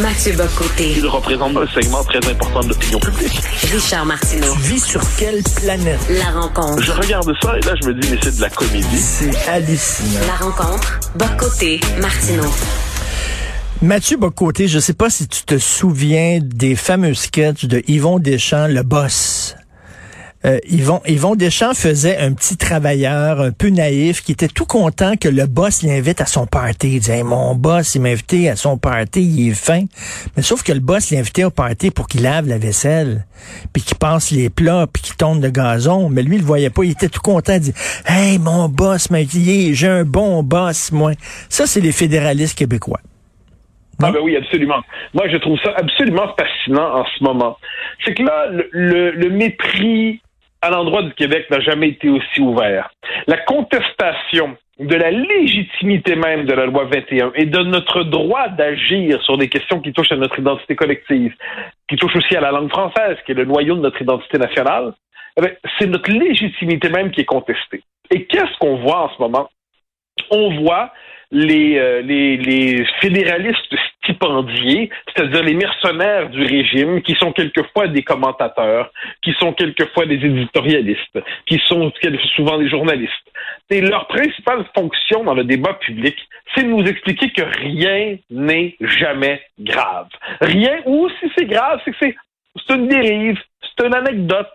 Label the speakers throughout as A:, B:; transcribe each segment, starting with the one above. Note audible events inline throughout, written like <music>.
A: Mathieu Bocoté.
B: Il représente un segment très important de l'opinion publique.
A: Richard Martineau.
C: Tu vis sur quelle planète?
A: La rencontre.
B: Je regarde ça et là, je me dis, mais c'est de la comédie.
C: C'est hallucinant.
A: La rencontre. Bocoté. Martineau.
C: Mathieu Bocoté, je sais pas si tu te souviens des fameux sketchs de Yvon Deschamps, le boss. Euh, Yvon, Yvon Deschamps faisait un petit travailleur un peu naïf qui était tout content que le boss l'invite à son party. Il disait, mon boss, il m'a invité à son party, il est fin. Mais sauf que le boss l'invitait au party pour qu'il lave la vaisselle, puis qu'il passe les plats, puis qu'il tourne le gazon. Mais lui, il le voyait pas. Il était tout content. Il dit, hey, mon boss m'a invité, j'ai un bon boss, moi. Ça, c'est les fédéralistes québécois.
B: Ah ben oui, absolument. Moi, je trouve ça absolument fascinant en ce moment. C'est que là, le, le, le mépris à l'endroit du Québec n'a jamais été aussi ouvert. La contestation de la légitimité même de la loi 21 et de notre droit d'agir sur des questions qui touchent à notre identité collective, qui touchent aussi à la langue française, qui est le noyau de notre identité nationale, eh c'est notre légitimité même qui est contestée. Et qu'est-ce qu'on voit en ce moment? On voit les, euh, les, les fédéralistes stipendiés, c'est-à-dire les mercenaires du régime, qui sont quelquefois des commentateurs, qui sont quelquefois des éditorialistes, qui sont souvent des journalistes. Et leur principale fonction dans le débat public, c'est de nous expliquer que rien n'est jamais grave. Rien, ou si c'est grave, c'est que c'est, une dérive, c'est une anecdote,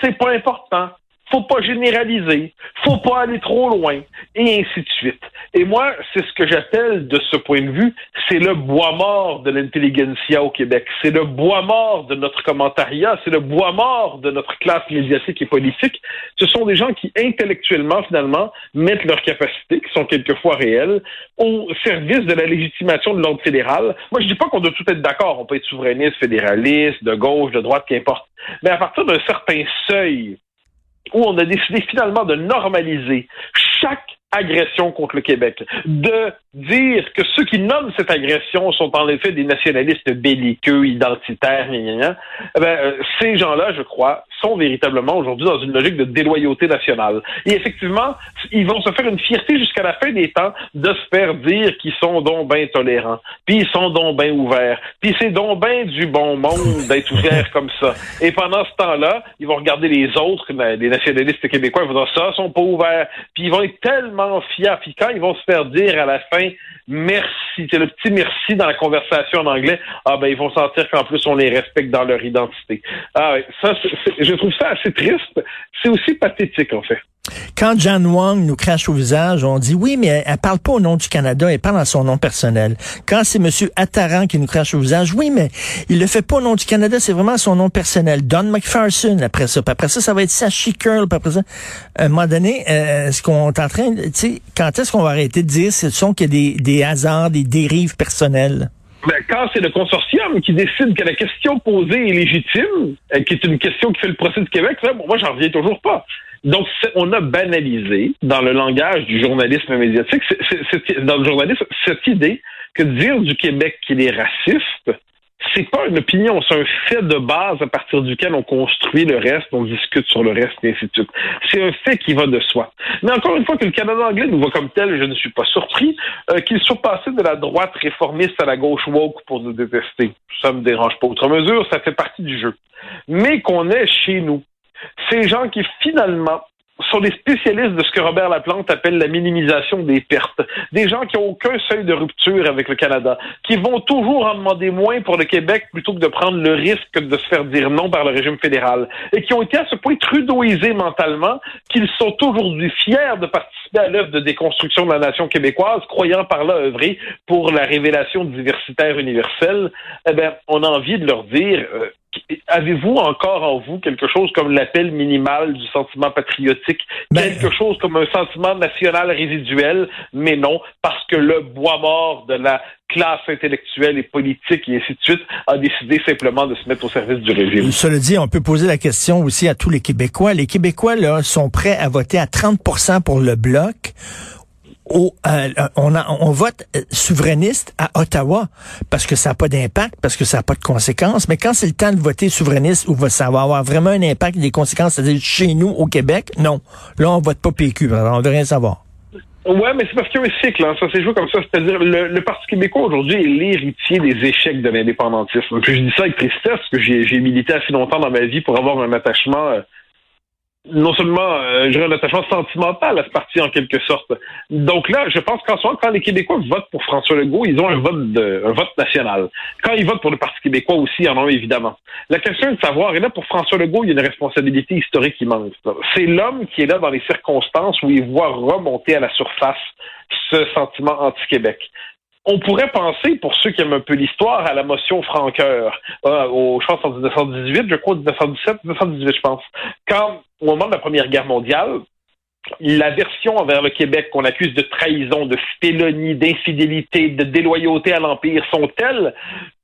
B: c'est pas important, faut pas généraliser, faut pas aller trop loin, et ainsi de suite. Et moi, c'est ce que j'appelle, de ce point de vue, c'est le bois mort de l'intelligentsia au Québec. C'est le bois mort de notre commentariat, c'est le bois mort de notre classe médiatique et politique. Ce sont des gens qui, intellectuellement, finalement, mettent leurs capacités, qui sont quelquefois réelles, au service de la légitimation de l'ordre fédéral. Moi, je dis pas qu'on doit tout être d'accord. On peut être souverainiste, fédéraliste, de gauche, de droite, qu'importe. Mais à partir d'un certain seuil, où on a décidé finalement de normaliser chaque agression contre le Québec, de dire que ceux qui nomment cette agression sont en effet des nationalistes belliqueux, identitaires, gna, gna, gna. Eh ben, euh, ces gens-là, je crois, sont véritablement aujourd'hui dans une logique de déloyauté nationale. Et effectivement, ils vont se faire une fierté jusqu'à la fin des temps de se faire dire qu'ils sont donc bien tolérants, puis ils sont donc bien ouverts, puis c'est donc bien du bon monde d'être ouvert comme ça. Et pendant ce temps-là, ils vont regarder les autres, les nationalistes québécois, ils vont dire ça, sont pas ouverts, puis ils vont être tellement fiers. Puis quand ils vont se faire dire à la fin merci, c'est le petit merci dans la conversation en anglais, ah ben ils vont sentir qu'en plus on les respecte dans leur identité. Ah ouais, ça, je trouve ça assez triste. C'est aussi pathétique en fait.
C: Quand John Wong nous crache au visage, on dit oui, mais elle, parle pas au nom du Canada, elle parle en son nom personnel. Quand c'est Monsieur Attaran qui nous crache au visage, oui, mais il le fait pas au nom du Canada, c'est vraiment son nom personnel. Don McPherson après ça. Puis après ça, ça va être Sashi Curl. Puis après ça, à un moment donné, euh, est-ce qu'on est en train, tu sais, quand est-ce qu'on va arrêter de dire ce sont que des, des hasards, des dérives personnelles?
B: Ben, quand c'est le consortium qui décide que la question posée est légitime, euh, qui est une question qui fait le procès du Québec, bon, moi, j'en reviens toujours pas. Donc, on a banalisé dans le langage du journalisme médiatique, dans le journalisme, cette idée que dire du Québec qu'il est raciste, c'est pas une opinion, c'est un fait de base à partir duquel on construit le reste, on discute sur le reste, et ainsi de suite. C'est un fait qui va de soi. Mais encore une fois, que le Canada anglais nous voit comme tel, je ne suis pas surpris euh, qu'il soit passé de la droite réformiste à la gauche woke pour nous détester. Ça me dérange pas. Outre mesure, ça fait partie du jeu. Mais qu'on ait chez nous ces gens qui finalement sont des spécialistes de ce que Robert Laplante appelle la minimisation des pertes. Des gens qui n'ont aucun seuil de rupture avec le Canada, qui vont toujours en demander moins pour le Québec plutôt que de prendre le risque de se faire dire non par le régime fédéral, et qui ont été à ce point trudeauisés mentalement qu'ils sont aujourd'hui fiers de participer à l'œuvre de déconstruction de la nation québécoise, croyant par là œuvrer pour la révélation diversitaire universelle. Eh bien, on a envie de leur dire, euh, avez-vous encore en vous quelque chose comme l'appel minimal du sentiment patriotique, ben, quelque chose comme un sentiment national résiduel, mais non, parce que le bois mort de la classe intellectuelle et politique et ainsi de suite a décidé simplement de se mettre au service du régime.
C: Cela dit, on peut poser la question aussi à tous les Québécois. Les Québécois là sont prêts à voter à 30% pour le bloc euh, on, vote euh, souverainiste à Ottawa parce que ça n'a pas d'impact, parce que ça n'a pas de conséquences. Mais quand c'est le temps de voter souverainiste où ça va avoir vraiment un impact, des conséquences, c'est-à-dire chez nous au Québec, non. Là, on vote pas PQ, on veut rien savoir.
B: Ouais, mais c'est parce qu'il y a un cycle, hein. ça s'est joué comme ça. C'est-à-dire, le, le Parti québécois aujourd'hui est l'héritier des échecs de l'indépendantisme. Puis je dis ça avec tristesse, parce que j'ai milité assez longtemps dans ma vie pour avoir un attachement euh, non seulement, euh, je un attachement sentimental à ce parti en quelque sorte. Donc là, je pense qu'en soi, quand les Québécois votent pour François Legault, ils ont un vote un vote national. Quand ils votent pour le Parti québécois aussi, ils en ont évidemment. La question est de savoir, et là pour François Legault, il y a une responsabilité historique immense. C'est l'homme qui est là dans les circonstances où il voit remonter à la surface ce sentiment anti-Québec on pourrait penser, pour ceux qui aiment un peu l'histoire, à la motion Franqueur, euh, au, je pense en 1918, je crois 1917, 1918, je pense. Quand, au moment de la Première Guerre mondiale, la version envers le Québec qu'on accuse de trahison, de félonie, d'infidélité, de déloyauté à l'Empire sont telles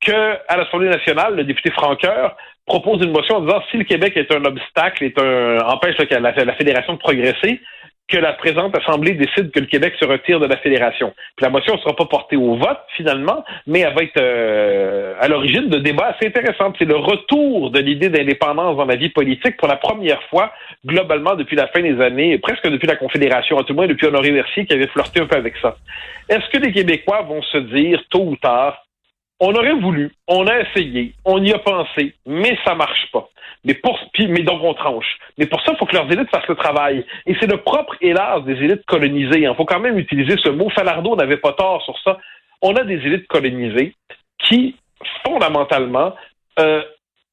B: que, à l'Assemblée nationale, le député Franqueur propose une motion en disant si le Québec est un obstacle, est un, empêche la, la Fédération de progresser, que la présente Assemblée décide que le Québec se retire de la fédération. Puis la motion ne sera pas portée au vote, finalement, mais elle va être euh, à l'origine de débats assez intéressants. C'est le retour de l'idée d'indépendance dans la vie politique pour la première fois, globalement, depuis la fin des années, presque depuis la Confédération, à tout le moins depuis Honoré Mercier qui avait flirté un peu avec ça. Est-ce que les Québécois vont se dire, tôt ou tard, on aurait voulu, on a essayé, on y a pensé, mais ça marche pas. Mais pour, mais donc on tranche. Mais pour ça, il faut que leurs élites fassent le travail. Et c'est le propre hélas des élites colonisées. Il hein. faut quand même utiliser ce mot. Falardeau n'avait pas tort sur ça. On a des élites colonisées qui, fondamentalement, euh,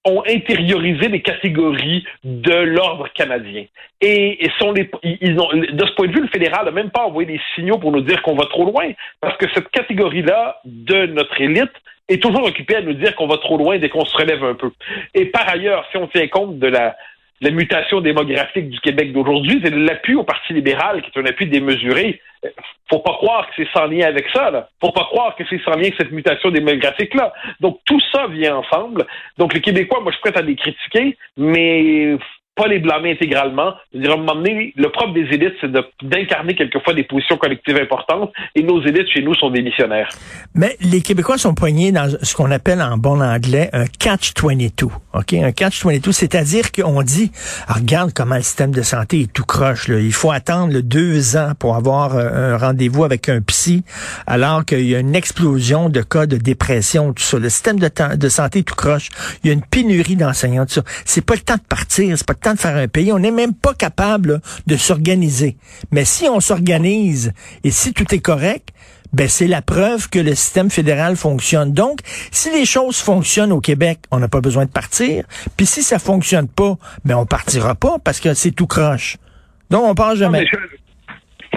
B: ont intériorisé les catégories de l'ordre canadien. Et, sont les, ils ont, de ce point de vue, le fédéral n'a même pas envoyé des signaux pour nous dire qu'on va trop loin, parce que cette catégorie-là de notre élite est toujours occupée à nous dire qu'on va trop loin dès qu'on se relève un peu. Et par ailleurs, si on tient compte de la, la mutation démographique du Québec d'aujourd'hui, c'est l'appui au Parti libéral qui est un appui démesuré. Faut pas croire que c'est sans lien avec ça. Là. Faut pas croire que c'est sans lien avec cette mutation démographique-là. Donc tout ça vient ensemble. Donc les Québécois, moi je suis prêt à les critiquer, mais pas les blâmer intégralement. Dire, à un moment le propre des élites, c'est d'incarner quelquefois des positions collectives importantes, et nos élites chez nous sont des missionnaires.
C: Mais les Québécois sont poignés dans ce qu'on appelle en bon anglais un catch-22. OK? Un catch-22, c'est-à-dire qu'on dit, ah, regarde comment le système de santé est tout croche. Il faut attendre deux ans pour avoir euh, un rendez-vous avec un psy, alors qu'il y a une explosion de cas de dépression, tout ça. Le système de, de santé est tout croche. Il y a une pénurie d'enseignants, tout ça. C'est pas le temps de partir, c'est pas de faire un pays. On n'est même pas capable de s'organiser. Mais si on s'organise et si tout est correct, ben c'est la preuve que le système fédéral fonctionne. Donc, si les choses fonctionnent au Québec, on n'a pas besoin de partir. Puis si ça fonctionne pas, ben on partira pas parce que c'est tout croche. Donc on part jamais.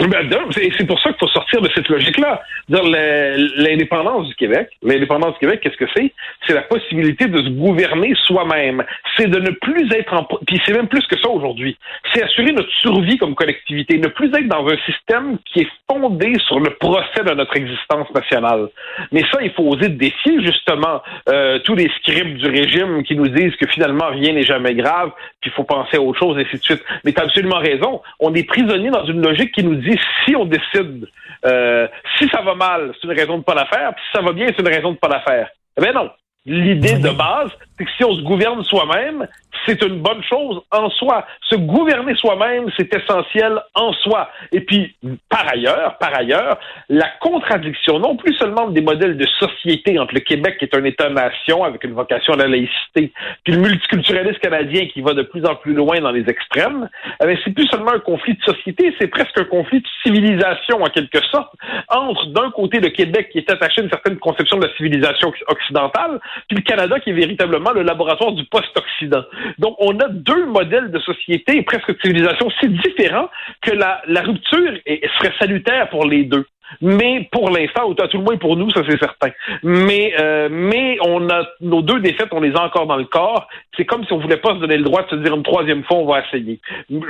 B: Ben, c'est pour ça qu'il faut sortir de cette logique-là. L'indépendance du Québec, l'indépendance du Québec, qu'est-ce que c'est? C'est la possibilité de se gouverner soi-même. C'est de ne plus être en... Puis c'est même plus que ça aujourd'hui. C'est assurer notre survie comme collectivité, ne plus être dans un système qui est fondé sur le procès de notre existence nationale. Mais ça, il faut oser défier justement euh, tous les scripts du régime qui nous disent que finalement rien n'est jamais grave, puis faut penser à autre chose, et ainsi de suite. Mais tu as absolument raison. On est prisonnier dans une logique qui nous dit si on décide, euh, si ça va mal, c'est une raison de ne pas la faire, puis si ça va bien, c'est une raison de ne pas la faire. Eh bien non. L'idée de base, si on se gouverne soi-même, c'est une bonne chose en soi. Se gouverner soi-même, c'est essentiel en soi. Et puis, par ailleurs, par ailleurs, la contradiction, non plus seulement des modèles de société entre le Québec, qui est un État-nation avec une vocation à la laïcité, puis le multiculturalisme canadien qui va de plus en plus loin dans les extrêmes, eh c'est plus seulement un conflit de société, c'est presque un conflit de civilisation en quelque sorte, entre d'un côté le Québec qui est attaché à une certaine conception de la civilisation occidentale, puis le Canada qui est véritablement le laboratoire du post-Occident. Donc, on a deux modèles de société et presque de civilisation si différents que la, la rupture serait salutaire pour les deux. Mais pour l'instant, à tout le moins pour nous, ça c'est certain. Mais euh, mais on a nos deux défaites, on les a encore dans le corps. C'est comme si on voulait pas se donner le droit de se dire une troisième fois, on va essayer.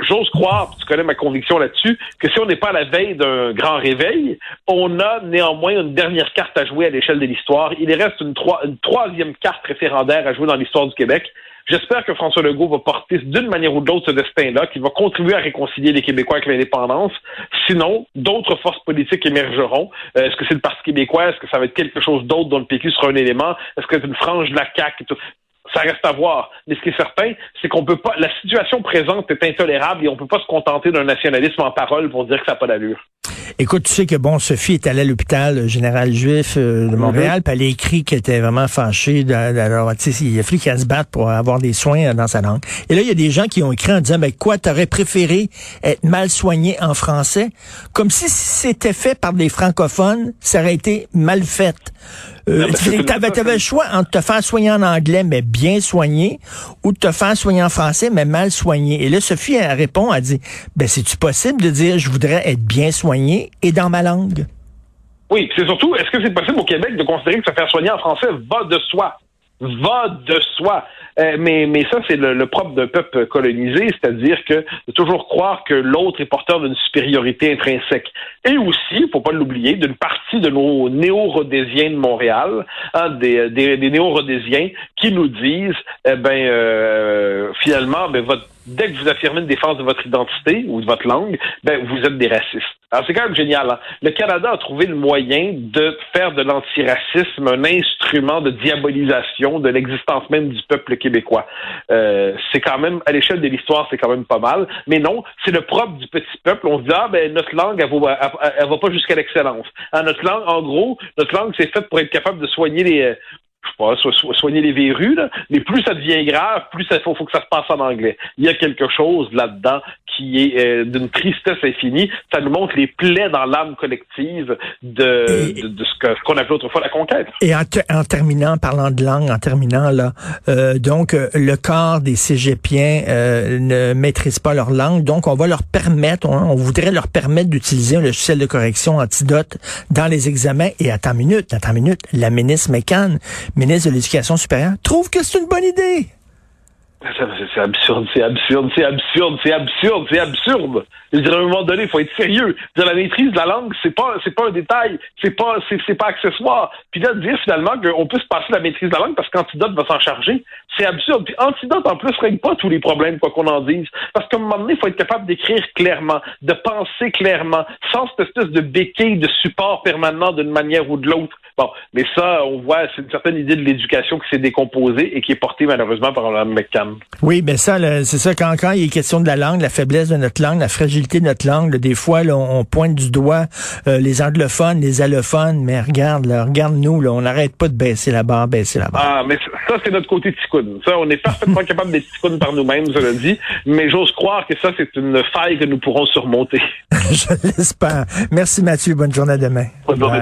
B: J'ose croire, tu connais ma conviction là-dessus, que si on n'est pas à la veille d'un grand réveil, on a néanmoins une dernière carte à jouer à l'échelle de l'histoire. Il reste une troisième carte référendaire à jouer dans l'histoire du Québec. J'espère que François Legault va porter d'une manière ou de l'autre ce destin-là, qu'il va contribuer à réconcilier les Québécois avec l'indépendance. Sinon, d'autres forces politiques émergeront. Euh, est-ce que c'est le Parti québécois? Est-ce que ça va être quelque chose d'autre dont le PQ sera un élément? Est-ce que c'est une frange de la CAQ? Ça reste à voir. Mais ce qui est certain, c'est qu'on peut pas. La situation présente est intolérable et on peut pas se contenter d'un nationalisme en parole pour dire que ça n'a pas d'allure.
C: Écoute, tu sais que bon, Sophie est allée à l'hôpital général juif euh, de Montréal, puis elle a écrit qu'elle était vraiment fâchée. Alors, tu sais, il a fallu qu'elle se batte pour avoir des soins euh, dans sa langue. Et là, il y a des gens qui ont écrit en disant, ben quoi, t'aurais préféré être mal soigné en français, comme si c'était fait par des francophones, ça aurait été mal fait. Euh, tu avais, le choix entre te faire soigner en anglais, mais bien soigné, ou te faire soigner en français, mais mal soigné. Et là, Sophie, elle répond, elle dit, ben, c'est-tu possible de dire, je voudrais être bien soigné et dans ma langue?
B: Oui, c'est surtout, est-ce que c'est possible au Québec de considérer que se faire soigner en français va de soi? Va de soi. Euh, mais, mais ça, c'est le, propre d'un peuple colonisé, c'est-à-dire que de toujours croire que l'autre est porteur d'une supériorité intrinsèque. Et aussi, il faut pas l'oublier, d'une partie de nos néo-rhodésiens de Montréal, hein, des, des, néo-rhodésiens qui nous disent, eh ben, euh, finalement, ben, dès que vous affirmez une défense de votre identité ou de votre langue, ben, vous êtes des racistes. Alors, c'est quand même génial. Hein. Le Canada a trouvé le moyen de faire de l'antiracisme un instrument de diabolisation de l'existence même du peuple québécois. Euh, c'est quand même, à l'échelle de l'histoire, c'est quand même pas mal. Mais non, c'est le propre du petit peuple. On se dit, ah, ben, notre langue, elle va, va pas jusqu'à l'excellence. Ah, notre langue, en gros, notre langue, c'est faite pour être capable de soigner les, je sais pas, so soigner les verrues, là, mais plus ça devient grave, plus il faut, faut, que ça se passe en anglais. Il y a quelque chose là-dedans qui est euh, d'une tristesse infinie. Ça nous montre les plaies dans l'âme collective de, de, ce qu'on appelait autrefois la conquête.
C: Et en, en, terminant, parlant de langue, en terminant là, euh, donc euh, le corps des cégepiens euh, ne maîtrise pas leur langue, donc on va leur permettre, on, voudrait leur permettre d'utiliser un logiciel de correction antidote dans les examens. Et attends une minute, attends une minute, la ministre McCann ministre de l'Éducation supérieure, trouve que c'est une bonne idée.
B: C'est absurde, c'est absurde, c'est absurde, c'est absurde, c'est absurde. Je dirais, à un moment donné, il faut être sérieux. Dire, la maîtrise de la langue, c'est pas, c'est pas un détail, c'est pas, c'est, pas accessoire. Puis là, de dire finalement qu'on peut se passer la maîtrise de la langue parce qu'Antidote va s'en charger, c'est absurde. Puis Antidote, en plus, règle pas tous les problèmes, quoi qu'on en dise. Parce qu'à un moment donné, il faut être capable d'écrire clairement, de penser clairement, sans cette espèce de béquille de support permanent d'une manière ou de l'autre. Bon, mais ça, on voit, c'est une certaine idée de l'éducation qui s'est décomposée et qui est portée malheureusement par Mme McCann.
C: Oui, mais ça, c'est ça, quand, quand il est question de la langue, la faiblesse de notre langue, la fragilité de notre langue, des fois, on, pointe du doigt euh, les anglophones, les allophones, mais regarde, regarde-nous, on n'arrête pas de baisser la barre, baisser la barre.
B: Ah, mais ça, c'est notre côté ticoun. Ça, on est parfaitement <laughs> capable d'être ticoun par nous-mêmes, je le dis, mais j'ose croire que ça, c'est une faille que nous pourrons surmonter. <laughs>
C: je l'espère. Merci Mathieu, bonne journée à demain.
B: Bonne journée,